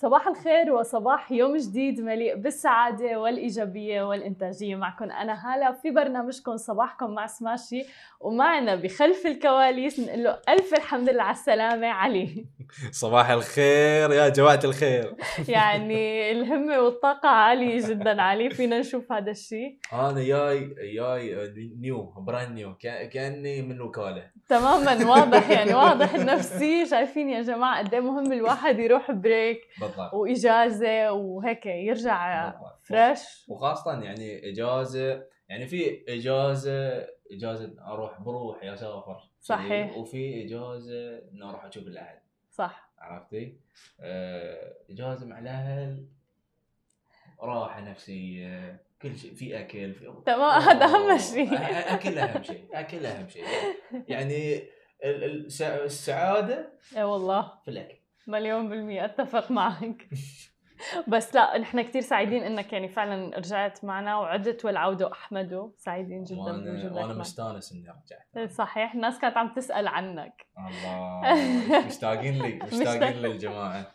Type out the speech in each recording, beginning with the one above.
صباح الخير وصباح يوم جديد مليء بالسعادة والإيجابية والإنتاجية. معكم أنا هالة في برنامجكم صباحكم مع سماشي ومعنا بخلف الكواليس نقول له ألف الحمد لله على السلامة. علي. صباح الخير يا جماعة الخير. يعني الهمة والطاقة عالية جدا. علي فينا نشوف هذا الشيء أنا جاي جاي new brand new كأني من وكالة. تماما واضح يعني واضح النفسي شايفين يا جماعة قد إيه مهم الواحد يروح break بالضبط. وإجازة وهيك يرجع فريش وخاصة يعني إجازة يعني في إجازة إجازة أروح بروح يا سافر. صحيح. وفي إجازة اني أروح أشوف الأهل. صح. عرفتي؟ آه، إجازة مع الأهل راحة نفسية كل شيء في أكل في تمام هذا أهم شيء. أكل أهم شيء أكل أهم شيء. يعني ال- ال- السع- السعادة إي والله. في الأكل. مليون بالمية أتفق معك. بس لا نحن كثير سعيدين إنك يعني فعلا رجعت معنا وعدت والعودة احمد سعيدين جدا وانا معنا. مستانس إني رجعت إيه صحيح. الناس كانت عم تسأل عنك. الله. مشتاقين لي مشتاق. مشتاقين. للجماعة.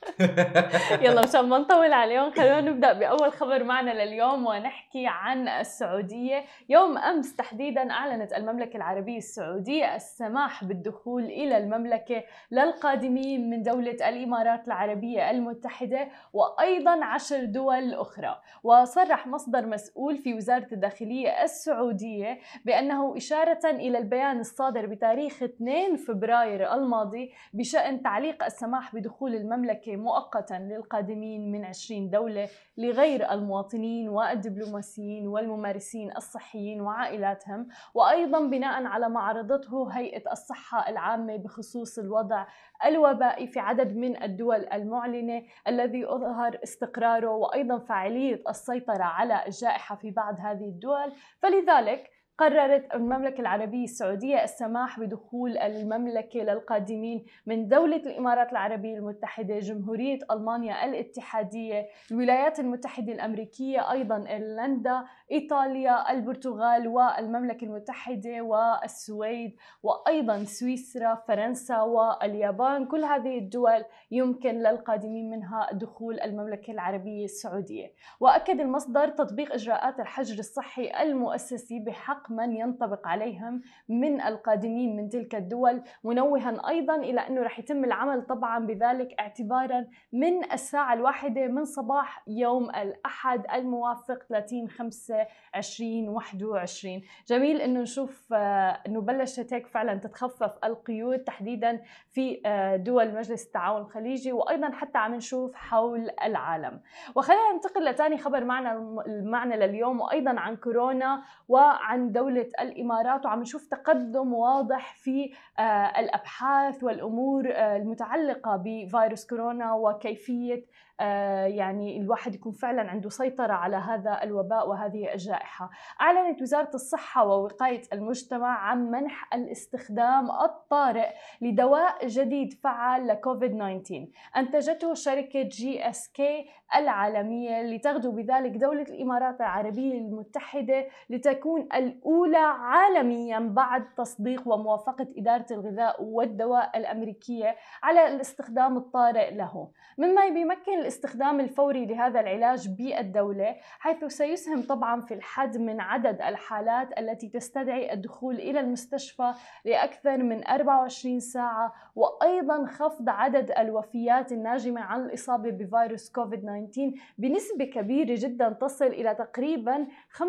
يلا مشان ما نطول عليهم. خلونا نبدأ بأول خبر معنا لليوم ونحكي عن السعودية، يوم أمس تحديدا أعلنت المملكة العربية السعودية السماح بالدخول إلى المملكة للقادمين من دولة الإمارات العربية المتحدة وأيضا عشر دول أخرى، وصرح مصدر مسؤول في وزارة الداخلية السعودية بأنه إشارة إلى البيان الصادر بتاريخ 2 فبراير الماضي بشأن تعليق السماح بدخول المملكة مؤقتا للقادمين من 20 دولة لغير المواطنين والدبلوماسيين والممارسين الصحيين وعائلاتهم وأيضا بناء على ما عرضته هيئة الصحة العامة بخصوص الوضع الوبائي في عدد من الدول المعلنة الذي أظهر استقراره وأيضا فاعلية السيطرة على الجائحة في بعض هذه الدول. فلذلك قررت المملكة العربية السعودية السماح بدخول المملكة للقادمين من دولة الإمارات العربية المتحدة، جمهورية ألمانيا الاتحادية، الولايات المتحدة الأمريكية، أيضا إيرلندا، إيطاليا، البرتغال والمملكة المتحدة والسويد، وأيضا سويسرا، فرنسا واليابان، كل هذه الدول يمكن للقادمين منها دخول المملكة العربية السعودية. وأكد المصدر تطبيق إجراءات الحجر الصحي المؤسسي بحق من ينطبق عليهم من القادمين من تلك الدول منوها أيضا إلى أنه رح يتم العمل طبعا بذلك اعتبارا من الساعة الواحدة من صباح يوم الأحد الموافق 30 5 2021 جميل أنه نشوف آه، أنه بلشت هيك فعلا تتخفف القيود تحديدا في آه، دول مجلس التعاون الخليجي وأيضا حتى عم نشوف حول العالم. وخلينا ننتقل لتاني خبر معنا معنا لليوم وأيضا عن كورونا وعن دولة الإمارات وعم نشوف تقدم واضح في آه، الأبحاث والأمور آه، المتعلقة بفيروس كورونا وكيفية يعني الواحد يكون فعلا عنده سيطرة على هذا الوباء وهذه الجائحة. أعلنت وزارة الصحة ووقاية المجتمع عن منح الاستخدام الطارئ لدواء جديد فعال لكوفيد 19 أنتجته شركة GSK العالمية لتغدو بذلك دولة الإمارات العربية المتحدة لتكون الأولى عالميا بعد تصديق وموافقة إدارة الغذاء والدواء الأمريكية على الاستخدام الطارئ له. مما بيمكن الاستخدام الفوري لهذا العلاج بالدولة حيث سيسهم طبعا في الحد من عدد الحالات التي تستدعي الدخول إلى المستشفى لأكثر من 24 ساعة وأيضا خفض عدد الوفيات الناجمة عن الإصابة بفيروس كوفيد 19 بنسبة كبيرة جدا تصل إلى تقريبا 85%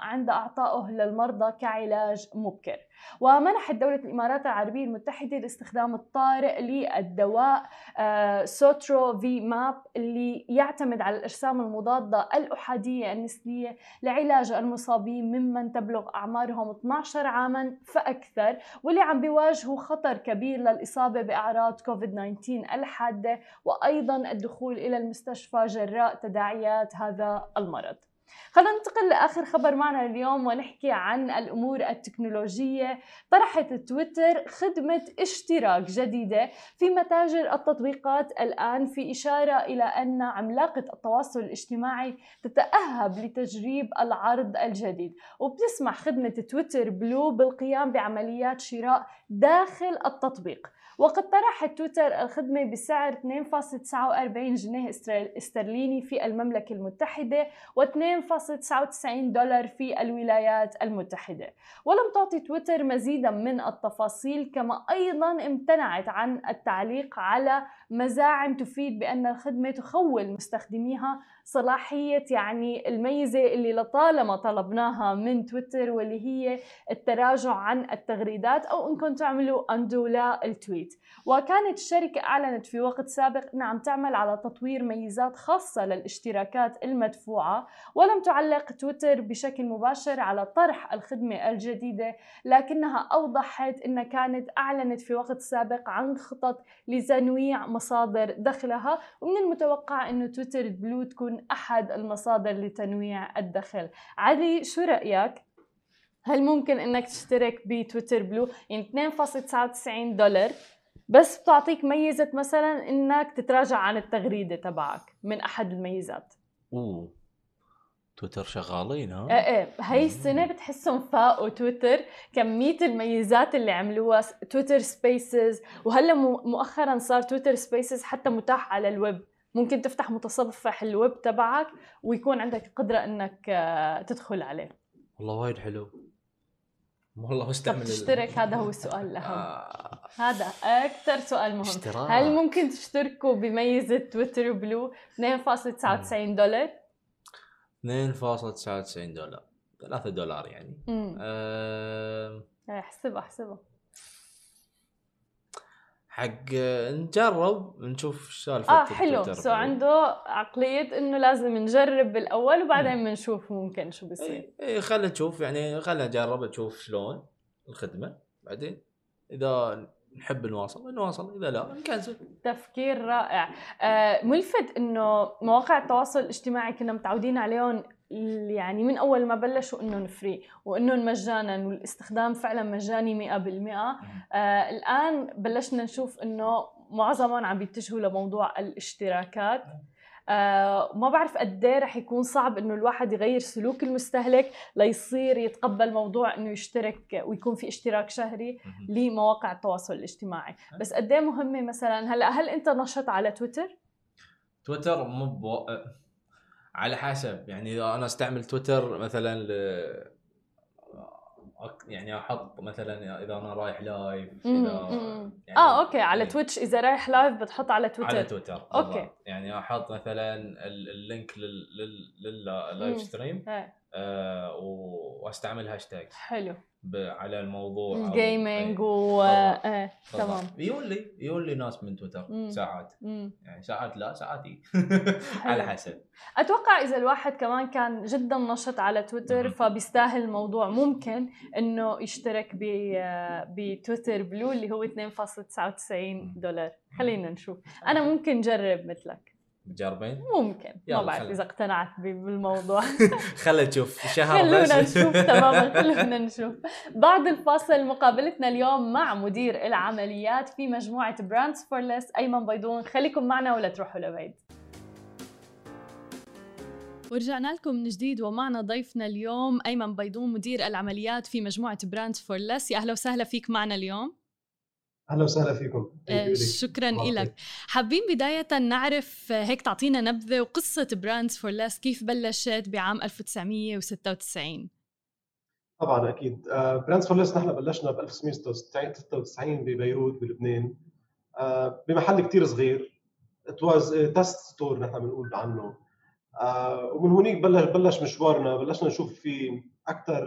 عند أعطائه للمرضى كعلاج مبكر. ومنحت دولة الإمارات العربية المتحدة الاستخدام الطارئ للدواء آه، Sotrovimab اللي يعتمد على الأجسام المضادة الأحادية النسيلة لعلاج المصابين ممن تبلغ أعمارهم 12 عاما فأكثر واللي عم بيواجهوا خطر كبير للإصابة بأعراض كوفيد 19 الحادة وأيضا الدخول إلى المستشفى جراء تداعيات هذا المرض. خلينا ننتقل لآخر خبر معنا اليوم ونحكي عن الأمور التكنولوجية. طرحت تويتر خدمة اشتراك جديدة في متاجر التطبيقات الآن في إشارة إلى أن عملاقة التواصل الاجتماعي تتأهب لتجريب العرض الجديد. وبتسمح خدمة تويتر بلو بالقيام بعمليات شراء داخل التطبيق. وقد طرحت تويتر الخدمة بسعر 2.49 جنيه استرليني في المملكة المتحدة و2.99 دولار في الولايات المتحدة. ولم تعطي تويتر مزيدا من التفاصيل كما أيضا امتنعت عن التعليق على مزاعم تفيد بأن الخدمة تخول مستخدميها صلاحية يعني الميزة اللي لطالما طلبناها من تويتر واللي هي التراجع عن التغريدات أو إنكم تعملوا أندو للتويت وكانت الشركة أعلنت في وقت سابق أنها عم تعمل على تطوير ميزات خاصة للاشتراكات المدفوعة ولم تعلق تويتر بشكل مباشر على طرح الخدمة الجديدة لكنها أوضحت أنها كانت أعلنت في وقت سابق عن خطط لتنويع مصادر دخلها ومن المتوقع أنه تويتر بلو تكون أحد المصادر لتنويع الدخل. علي شو رأيك؟ هل ممكن إنك تشترك بتويتر بلو؟ يعني 2.99 دولار. بس بتعطيك ميزة مثلا إنك تتراجع عن التغريدة تبعك من أحد الميزات. أوه. تويتر شغالين ها؟ إيه إيه. هي السنة بتحسهم فاقوا تويتر كمية الميزات اللي عملوها Twitter Spaces. وهلأ مؤخرا صار Twitter Spaces حتى متاح على الويب. ممكن تفتح متصفح الويب تبعك ويكون عندك قدرة إنك آه، تدخل عليه. والله وايد حلو. والله مستعمل تشترك هذا هو السؤال الأهم آه. هذا أكثر سؤال مهم. اشتراك. هل ممكن تشتركوا بميزة Twitter Blue؟ 2.99 دولار؟ 2.99 دولار. 3 دولار يعني. امم أه... احسبها احسبها حق نجرب نشوف إيش سالفة آه حلو. so عنده عقلية إنه لازم نجرب بالأول وبعدين بنشوف ممكن شو بصير إي خلينا نشوف يعني خلينا نجرب نشوف شلون الخدمة. بعدين إذا نحب نواصل نواصل. إذا لا نكنسل. تفكير رائع. آه ملفت إنه مواقع التواصل الاجتماعي كنا متعودين عليهم يعني من أول ما بلشوا إنهم فري وإنهم مجانا والاستخدام فعلا مجاني 100% آه الآن بلشنا نشوف إنه معظمهم عم بيتجهوا لموضوع الاشتراكات. آه ما بعرف قد إيه رح يكون صعب إنه الواحد يغير سلوك المستهلك ليصير يتقبل موضوع إنه يشترك ويكون في اشتراك شهري لمواقع التواصل الاجتماعي. بس قد إيه مهمة مثلا؟ هلأ هل أنت نشط على تويتر؟ تويتر مو على حسب يعني إذا أنا أستعمل تويتر مثلا ل... يعني أحط مثلا إذا أنا رايح لايف إذا يعني آه okay على يعني Twitch إذا رايح live بتحط على تويتر على تويتر okay. يعني أحط مثلا ال link لل live stream آه وأستعمل هاشتاج حلو. على الموضوع ال gaming و إيه تمام. يقول لي يقول لي ناس من تويتر مم. ساعات. مم. يعني ساعات لا ساعات على حسب. أتوقع إذا الواحد كمان كان جدا نشط على تويتر فبيستاهل الموضوع. ممكن إنه يشترك ب Twitter Blue اللي هو 2.99 دولار. خلينا نشوف. أنا ممكن جرب مثلك. بتجربين؟ ممكن. ما بعرف إذا اقتنعت بالموضوع. خلينا نشوف شهر خلونا نشوف تماما. خلونا نشوف. بعد الفاصل مقابلتنا اليوم مع مدير العمليات في مجموعة Brands For Less أيمن بيضون. خليكم معنا ولا تروحوا لبعيد. ورجعنا لكم من جديد ومعنا ضيفنا اليوم أيمن بيضون مدير العمليات في مجموعة Brands For Less يا أهلا وسهلا فيك معنا اليوم. أهلا وسهلا فيكم. آه، شكرا لك حابين بداية نعرف آه، هيك تعطينا نبذة وقصة Brands For Less كيف بلشت بعام 1996 طبعا أكيد. Brands For Less نحن بلشنا ب 1996 ببيروت بلبنان. آه، بمحل كثير صغير. it was test store نحن بنقول عنه. ومن هونيك بلش بلش مشوارنا. بلشنا نشوف في أكثر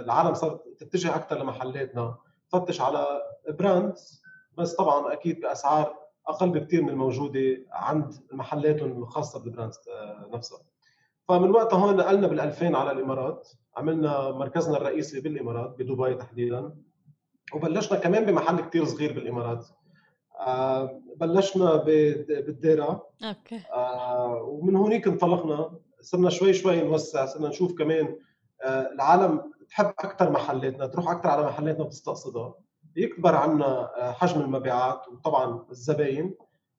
العالم صارت تتجه أكثر لمحلاتنا. تفتش على brands. بس طبعا أكيد بأسعار أقل بكثير من الموجودة عند محلاتهم الخاصة بال brands آه، نفسها فمن وقتها هون نقلنا بال 2000 على الإمارات. عملنا مركزنا الرئيسي بالإمارات بدبي تحديدا. وبلشنا كمان بمحل كثير صغير بالإمارات. آه بلشنا بالديرة. أوكي. آه ومن هونيك انطلقنا. صرنا شوي شوي نوسع. صرنا نشوف كمان آه العالم تحب أكثر محلاتنا تروح أكثر على محلاتنا وتستقصدها يكبر عنا آه، حجم المبيعات وطبعا الزباين.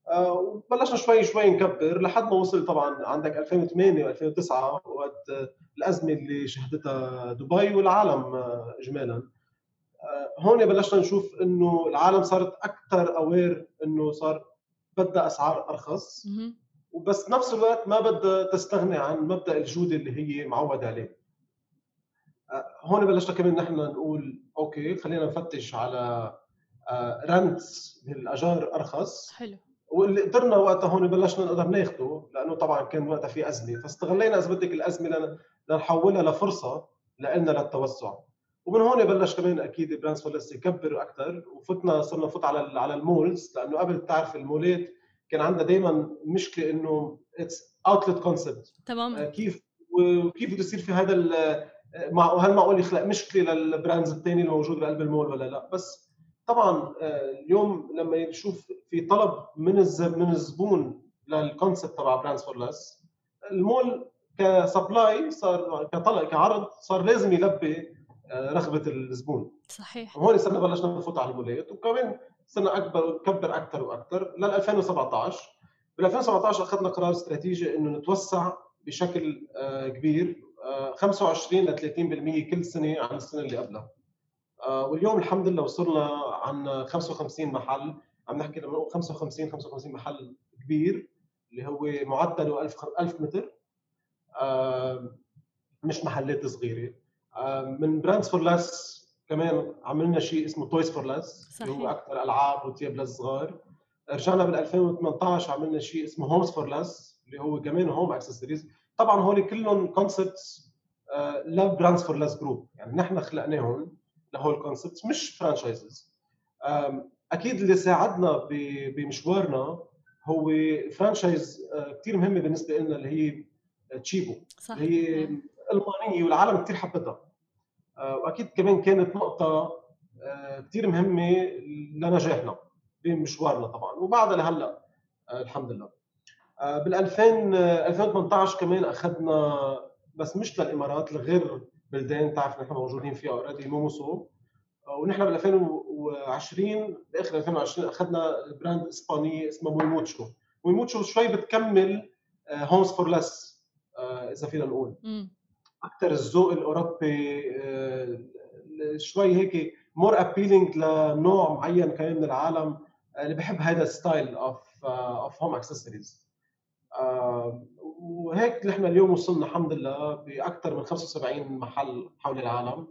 آه، وبلشنا شوي شوي نكبر لحد ما وصل طبعا عندك 2008 و2009 وقت الأزمة اللي شهدتها دبي والعالم آه، اجمالا. هون بلشنا نشوف إنه العالم صارت أكثر aware إنه صار بدها أسعار أرخص. وبس نفس الوقت ما بدها تستغني عن مبدأ الجودة اللي هي معود عليه. هون بلشنا كمان نحن نقول okay خلينا نفتش على rents بالأجار أرخص. حلو. واللي قدرنا وقتها هون بلشنا نقدر ناخده لأنه طبعا كان وقتها في أزمة. فاستغلينا إذا بدك الأزمة لنحولها لفرصة لنا للتوسع ومن هون بلش كمان أكيد Brands For Less يكبر أكثر وفتنا صرنا نفوت على على ال malls لأنه قبل بتعرف المولات كان عندها دائما مشكلة إنه it's outlet concept تمام كيف وكيف بده يصير في هذا هل معقول يخلق مشكلة لل brands الثاني الموجود بقلب المول ولا لا؟ بس طبعا آه، اليوم لما يشوف في طلب من من الزبون لل concept تبع Brands For Less المول ك supply صار كطلب كعرض صار لازم يلبي آه، رغبة الزبون. صحيح. وهون صرنا بلشنا نفوت على المولات وكمان صرنا أكبر نكبر أكثر وأكثر لل 2017 بال 2017 أخذنا قرار استراتيجي إنه نتوسع بشكل آه، كبير. 25 ل 30% كل سنة عن السنة اللي قبلها. آه، واليوم الحمد لله وصلنا عن 55 محل. عم نحكي لما نقول 55 55 محل كبير اللي هو معدله 1000 1000 متر. مش محلات صغيرة. من Brands For Less كمان عملنا شيء اسمه Toys For Less اللي هو أكثر ألعاب وثياب للصغار رجعنا بال 2018 عملنا شيء اسمه Homes For Less اللي هو كمان home accessories طبعا هول كلهم concepts ل Brands For Less Group يعني نحن خلقناهم لهول ال concept مش franchises أكيد اللي ساعدنا بمشوارنا هو franchise آه، كثير مهمة بالنسبة لنا اللي هي Tchibo صح. اللي هي المانية والعالم كثير حبتها. آه، وأكيد كمان كانت نقطة آه، كثير مهمة لنجاحنا بمشوارنا طبعا. وبعدها لهلأ الحمد لله. بال 2000 2018 كمان أخذنا بس مش للإمارات لغير بلدان تعرف نحن موجودين فيها already Mumuso. ونحن بال 2020 بآخر 2020 أخذنا brand إسباني اسمه Muy Mucho Muy Mucho شوي بتكمل Homes For Less إذا فينا نقول. أكثر الذوق الأوروبي آه، شوي هيك more appealing لنوع معين كمان من العالم آه، اللي بحب هذا ال style of of home accessories وهيك نحن اليوم وصلنا الحمد لله بأكثر من 75 محل حول العالم.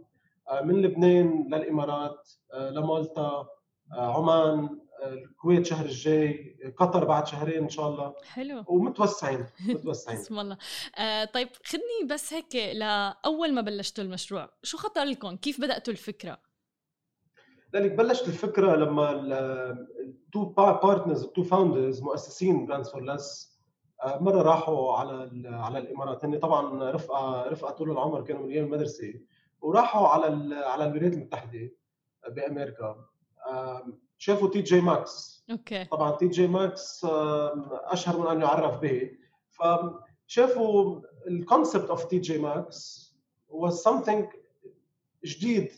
آه، من لبنان للإمارات آه، لمالطا آه، عمان الكويت شهر الجاي قطر بعد شهرين إن شاء الله. حلو. ومتوسعين متوسعين. بسم الله. آه طيب خدني بس هيك لأول ما بلشتوا المشروع شو خطر لكم؟ كيف بدأتوا الفكرة؟ لذلك بلشت الفكرة لما ال two partners ال two founders مؤسسين Brands For Less مرة راحوا على على الإمارات هن طبعا رفقة رفقة طول العمر كانوا من أيام المدرسة وراحوا على على الولايات المتحدة بأمريكا. شافوا TJ Maxx. Okay. طبعا TJ Maxx أشهر من أن يعرف به. فشافوا ال concept of TJ Maxx was something جديد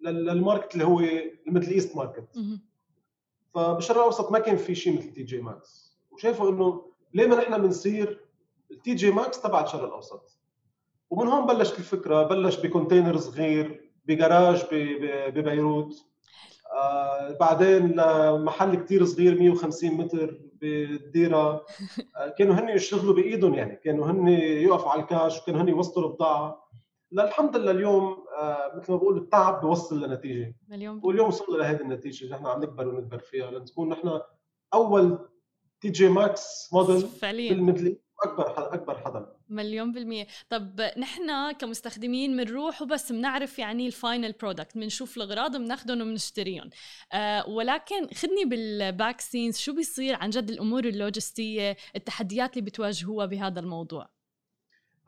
لل market اللي هو ال Middle East market. فبالشرق الأوسط ما كان في شيء مثل TJ Maxx. وشافوا إنه ليه ما نحن بنصير ال TJ Maxx تبع الشرق الأوسط؟ ومن هون بلشت الفكرة بلش ب container صغير بجراج ببيروت. آه بعدين محل كثير صغير 150 متر بالديرة. آه كانوا هن يشتغلوا بإيدهم يعني كانوا هن يوقفوا على الكاش وكانوا هن يوصلوا البضاعة. للحمد لله اليوم آه مثل ما بقول التعب بيوصل لنتيجة. مليون واليوم وصلنا لهذه النتيجة اللي نحن عم نكبر ونكبر فيها. لنكون نحن أول TJ Maxx model فعليا بال Middle أكبر أكبر حدا مليون بالمية. طب نحن كمستخدمين بنروح وبس بنعرف يعني ال final product بنشوف الأغراض بناخذهم وبنشتريهم آه ولكن خدني بال back scenes شو بيصير عن جد الأمور اللوجستية التحديات اللي بتواجهوها بهذا الموضوع؟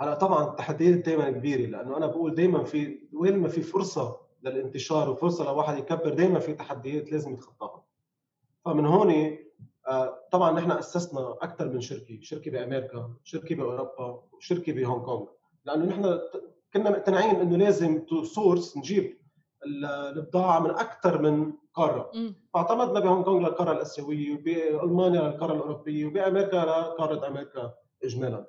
هلا طبعا التحديات دائما كبيرة لأنه أنا بقول دائما في وين ما في فرصة للانتشار وفرصة لواحد يكبر دائما في تحديات لازم يتخطاها. فمن هون طبعا نحن أسسنا أكثر من شركة، شركة بأمريكا، شركة بأوروبا، وشركه بهونغ كونغ، لأنه نحن كنا مقتنعين إنه لازم to source نجيب البضاعة من أكثر من قارة، فاعتمدنا بهونغ كونغ للقارة الأسيوية، وبألمانيا للقارة الأوروبية، وبأمريكا لقارة أمريكا اجمالا.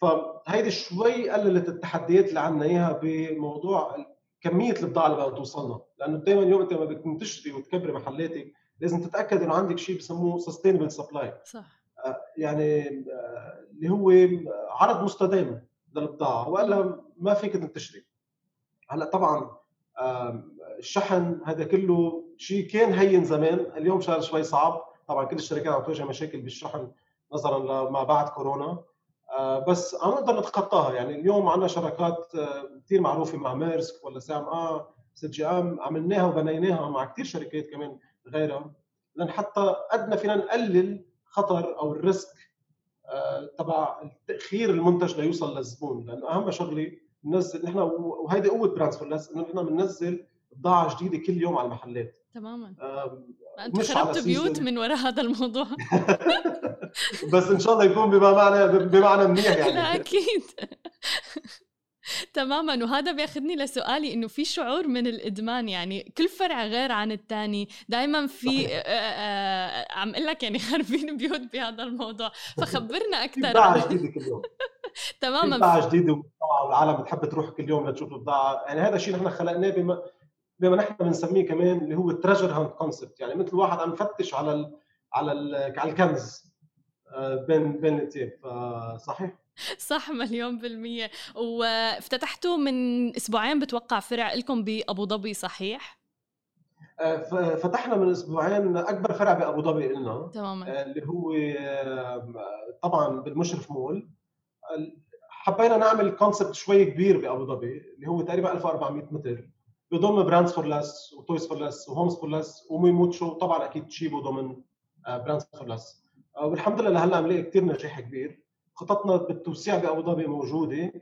فهيدي شوي قللت التحديات اللي عندنا إياها بموضوع كمية البضاعة اللي بدها توصلنا. لأنه دائما اليوم أنت لما بدك تشتري وتكبري محلاتك لازم تتأكد إنه عندك شيء بسموه sustainable supply صح. آه، يعني آه، اللي هو عرض مستدام للبضاعة وإلا ما فيك تشتري. هلأ طبعا الشحن هذا كله شيء كان هين زمان اليوم صار شوي صعب. طبعا كل الشركات عم تواجه مشاكل بالشحن نظرا لما بعد كورونا. آه، بس عم نقدر نتخطاها. يعني اليوم عندنا شراكات كثير معروفة مع Maersk ولا CMA CGM عملناها وبنيناها مع كثير شركات كمان غيرها لأن حتى قد ما فينا نقلل خطر أو ال risk آه، تبع تاخير المنتج ليوصل للزبون. لأنه أهم شغلة ننزل نحن وهيدي قوة Brands For إنه نحن بننزل بضاعة جديدة كل يوم على المحلات. تماما. أنت خربت بيوت من وراء هذا الموضوع. بس إن شاء الله يكون بما معنى بمعنى منيح يعني. لا أكيد. تماما. وهذا بياخذني لسؤالي إنه في شعور من الإدمان يعني كل فرع غير عن الثاني دائما في آه، آه، عم أقول لك يعني خربين بيوت بهذا الموضوع. فخبرنا أكثر بضاعه جديدة كل يوم. تماما. بضاعه جديدة والعالم بتحب تروح كل يوم لتشوف البضاعه يعني هذا الشيء نحن خلقناه بما بما نحن بنسميه كمان اللي هو ال treasure hunt concept يعني مثل واحد عم يفتش على ال على ال على الكنز. آه، بين بين الاثنين فصحيح. صح مليون بالمية. وافتتحتوا من أسبوعين بتوقع فرع لكم بأبو ظبي صحيح؟ آه، فتحنا من أسبوعين أكبر فرع بأبو ظبي لنا تماما. آه، اللي هو طبعا بالمشرف مول. حبينا نعمل concept شوي كبير بأبو ظبي اللي هو تقريبا 1400 متر. بضم براندز فور لس وتويز فور لس وهومز فور لس وميموتشو طبعا أكيد Tchibo ضمن Brands For Less والحمد لله لهلا عم كثير نجاح كبير. خططنا بالتوسيع بأبو ظبي موجودة.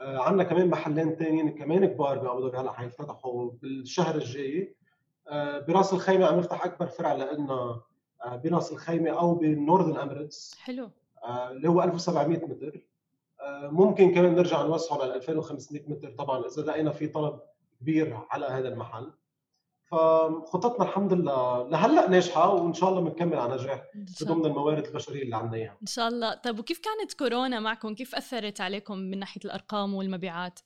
آه، عندنا كمان محلين ثانيين كمان كبار بأبو ظبي هلأ حيفتحوا بالشهر الجاي. آه، براس الخيمة عم نفتح أكبر فرع لنا آه، براس الخيمة أو بال Northern Emirates. حلو. اللي هو 1700 متر. ممكن كمان نرجع نوسعه ل 2500 متر طبعا إذا لقينا في طلب كبير على هذا المحل. فخططنا الحمد لله لهلا ناجحة وإن شاء الله بنكمل على نجاح ضمن الموارد البشرية اللي عندنا إياها. إن شاء الله. طيب وكيف كانت كورونا معكم؟ كيف أثرت عليكم من ناحية الأرقام والمبيعات؟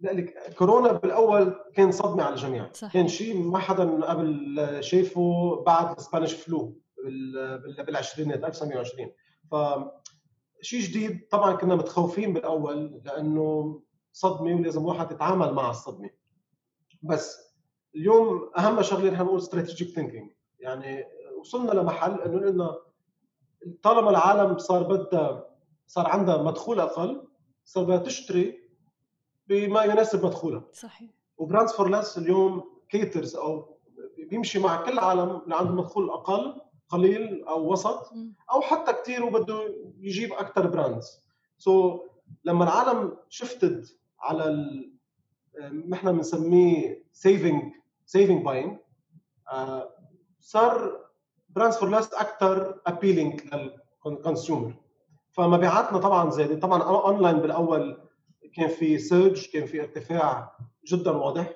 لا لك كورونا بالأول كان صدمة على الجميع. صح. كان شيء ما حدا قبل شافه بعد ال Spanish flu بالعشرينات 1920 ف شيء جديد طبعا كنا متخوفين بالأول لأنه صدمة ولازم الواحد يتعامل مع الصدمة. بس اليوم أهم شغلة نحن نقول strategic thinking يعني وصلنا لمحل إنه قلنا طالما العالم صار بدها صار عندها مدخول أقل صار بدها تشتري بما يناسب مدخولها. صحيح. و Brands For Less اليوم caters أو بيمشي مع كل العالم اللي عنده مدخول أقل قليل أو وسط أو حتى كثير وبده يجيب أكثر brands so, لما العالم شفتت على ال... نحن بنسميه saving saving buying صار براندز فور لس أكثر appealing لل consumer فمبيعاتنا طبعا زادت. طبعا اونلاين بالأول كان في سيرج كان في ارتفاع جدا واضح.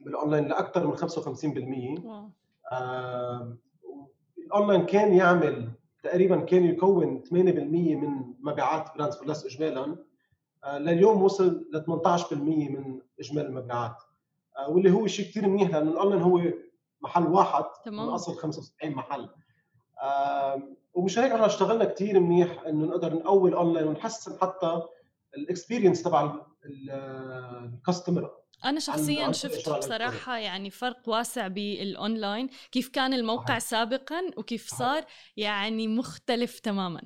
بالاونلاين لأكثر من 55% آه الاونلاين كان يعمل تقريبا كان يكون 8% من مبيعات براندز فور اجمالا. آه لليوم وصل ل 18% من اجمالي المبيعات. واللي هو شيء كثير منيح لأنه الأونلاين هو محل واحد تمام. من اصل 75 محل. ومش هيك إحنا اشتغلنا كثير منيح إنه نقدر نقوي الأونلاين ونحسن حتى ال experience تبع ال customer أنا شخصيا شفت بصراحة يعني فرق واسع بالأونلاين كيف كان الموقع صحيح. سابقا وكيف صار يعني مختلف تماما.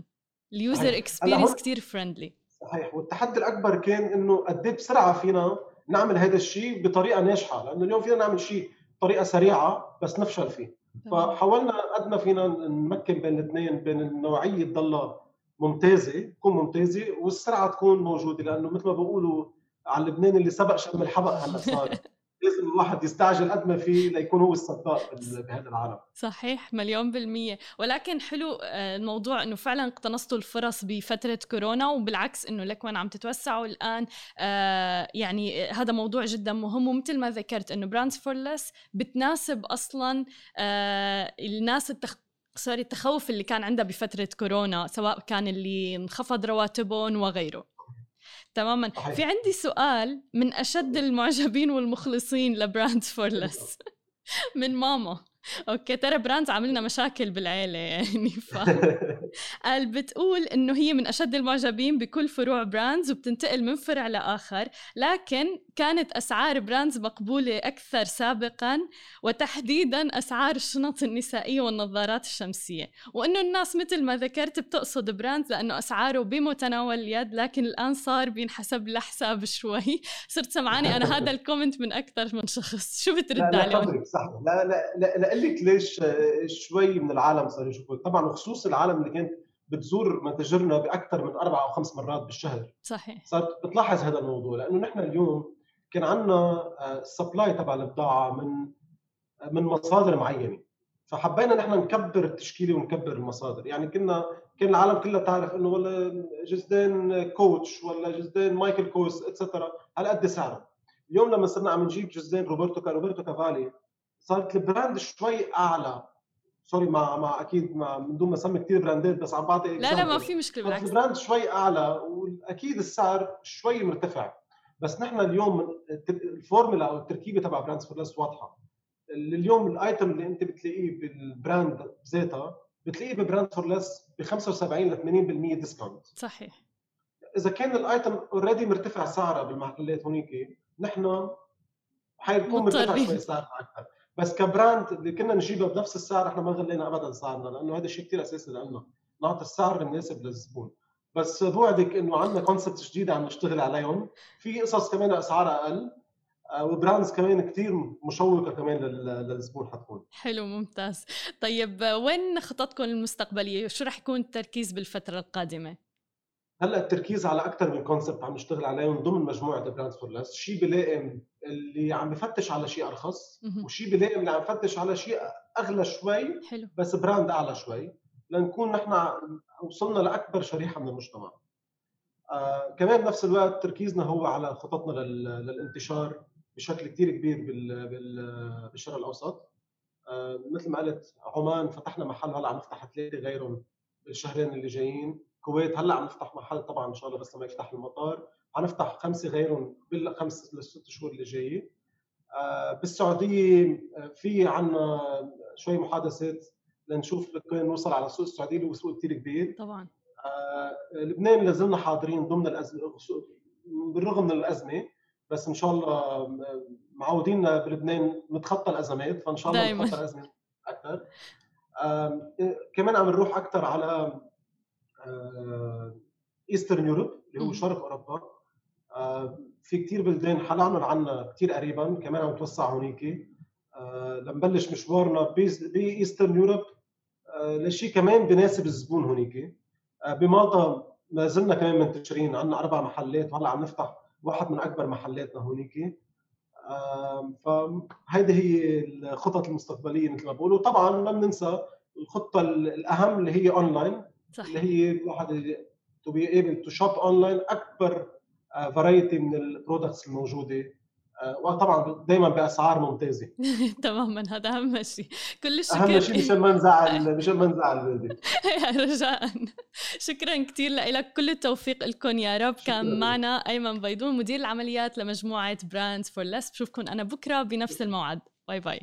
ال user experience كثير friendly صحيح. والتحدي الأكبر كان إنه قد إيه بسرعة فينا نعمل هذا الشيء بطريقة ناجحة لأنه اليوم فينا نعمل شيء بطريقة سريعة بس نفشل فيه. فحاولنا قد ما فينا نمكن بين الاثنين بين النوعية تضلها ممتازة تكون ممتازة والسرعة تكون موجودة لأنه مثل ما بقولوا على اللبناني اللي سبق شم الحبق هلأ صار. لازم الواحد يستعجل قد ما فيه ليكون هو السباق بهذا العالم. صحيح مليون بالمية. ولكن حلو آه، الموضوع إنه فعلا اقتنصتوا الفرص بفترة كورونا وبالعكس إنه لك وين عم تتوسعوا الآن. آه، يعني هذا موضوع جدا مهم ومثل ما ذكرت إنه براندز فور لس بتناسب أصلا آه، الناس التخ... sorry التخوف اللي كان عندها بفترة كورونا سواء كان اللي انخفض رواتبهم وغيره. تماما. صحيح. في عندي سؤال من أشد المعجبين والمخلصين لبراندز فور لس من ماما. okay ترى براندز عاملنا مشاكل بالعيلة يعني ف قال بتقول إنه هي من أشد المعجبين بكل فروع براندز وبتنتقل من فرع لآخر لكن كانت أسعار براندز مقبولة أكثر سابقا وتحديدا أسعار الشنط النسائية والنظارات الشمسية وإنه الناس مثل ما ذكرت بتقصد براندز لأنه أسعاره بمتناول اليد لكن الآن صار بينحسب لحساب شوي. صرت سمعاني أنا هذا ال comment من أكثر من شخص. شو بترد عليه صح لا لا لا, لا أقول لك ليش شوي من العالم صاروا يشوفوا طبعا وخصوص العالم اللي كانت بتزور متاجرنا بأكثر من أربع أو خمس مرات بالشهر. صحيح. صارت بتلاحظ هذا الموضوع لأنه نحن اليوم كان عندنا ال supply تبع البضاعه من من مصادر معينة. فحبينا نحن نكبر التشكيلة ونكبر المصادر. يعني كنا كان العالم كلها تعرف إنه ولا جزدان كوتش ولا جزدان مايكل كوس اتسترا على قد سعره. اليوم لما صرنا عم نجيب جزدان روبرتو روبرتو كافالي صارت ال brand شوي أعلى. sorry مع مع أكيد مع من دون ما أسمي كثير براندات بس عم بعطي لا لا ما في مشكلة بالعكس. ال brand شوي أعلى وأكيد السعر شوي مرتفع. بس نحن اليوم الفورمولا أو التركيبة تبع براندز فور لس واضحة. اليوم ال item اللي أنت بتلاقيه بال brand بذاتها بتلاقيه ببراندز فور لس ب 75 ل 80% discount صحيح. إذا كان ال item already مرتفع سعرها بالمحلات هونيك نحن حيكون مرتفع شوي سعرها أكثر. بس ك brand اللي كنا نجيبها بنفس السعر إحنا ما غلينا ابدا سعرنا لأنه هذا الشيء كثير أساسي لنا. نعطي السعر المناسب للزبون. بس بوعدك إنه عندنا concept جديدة عم نشتغل عليهم. في قصص كمان اسعارها أقل آه، و brands كمان كثير مشوقة كمان للزبون حتكون. حلو ممتاز. طيب وين خططكم المستقبليه شو رح يكون التركيز بالفترة القادمة؟ هلا التركيز على أكثر من concept عم نشتغل عليهم ضمن مجموعة براندز فور لس شيء بلائم اللي عم بفتش على شيء أرخص وشيء بلائم اللي عم بفتش على شيء أغلى شوي حلو. بس براند أعلى شوي. لنكون نحن وصلنا لأكبر شريحة من المجتمع. آه كمان بنفس الوقت تركيزنا هو على خططنا للانتشار بشكل كثير كبير بالشرق الأوسط. آه مثل ما قلت عمان فتحنا محل هلا عم نفتح ثلاثة غيرهم بالشهرين اللي جايين. الكويت هلأ عم نفتح محل طبعا إن شاء الله بس لما يفتح المطار. حنفتح خمسة غيرهم بالخمس للست شهور اللي جاية. آه بالسعودية آه، في عنا شوي محادثات لنشوف كيف نوصل على السوق السعودي اللي هو سوق كثير كبير. طبعا. آه لبنان لازلنا حاضرين ضمن الازمه بالرغم من الأزمة بس إن شاء الله معودين بلبنان نتخطى الأزمات فإن شاء الله نتخطى الأزمة أكثر كمان عم نروح أكثر على ايسترن يوروب اللي هو شرق أوروبا. آه، في كثير بلدان حنعمل عنا كثير قريبا كمان عم نتوسع هونيك آه، لنبلش مشوارنا ب Eastern Europe آه، لشيء كمان بناسب الزبون هونيك بمالطا ما زلنا كمان منتشرين عندنا أربع محلات وهلأ عم نفتح واحد من أكبر محلاتنا هونيك فهيدي هي الخطط المستقبلية مثل ما بقول وطبعا ما بننسى الخطة الأهم اللي هي اونلاين صح. اللي هي الواحد to be able to shop online أكبر variety من ال products الموجودة. آه، وطبعا دائما بأسعار ممتازة. تماما هذا أهم شيء. كل الشكر. أهم شيء مشان ما نزعل مشان ما نزعل رجاء. شكرا كثير لك. كل التوفيق لكم يا رب. كان معنا أيمن بيضون مدير العمليات لمجموعة براندز فور لس بشوفكم أنا بكرة بنفس الموعد. bye bye.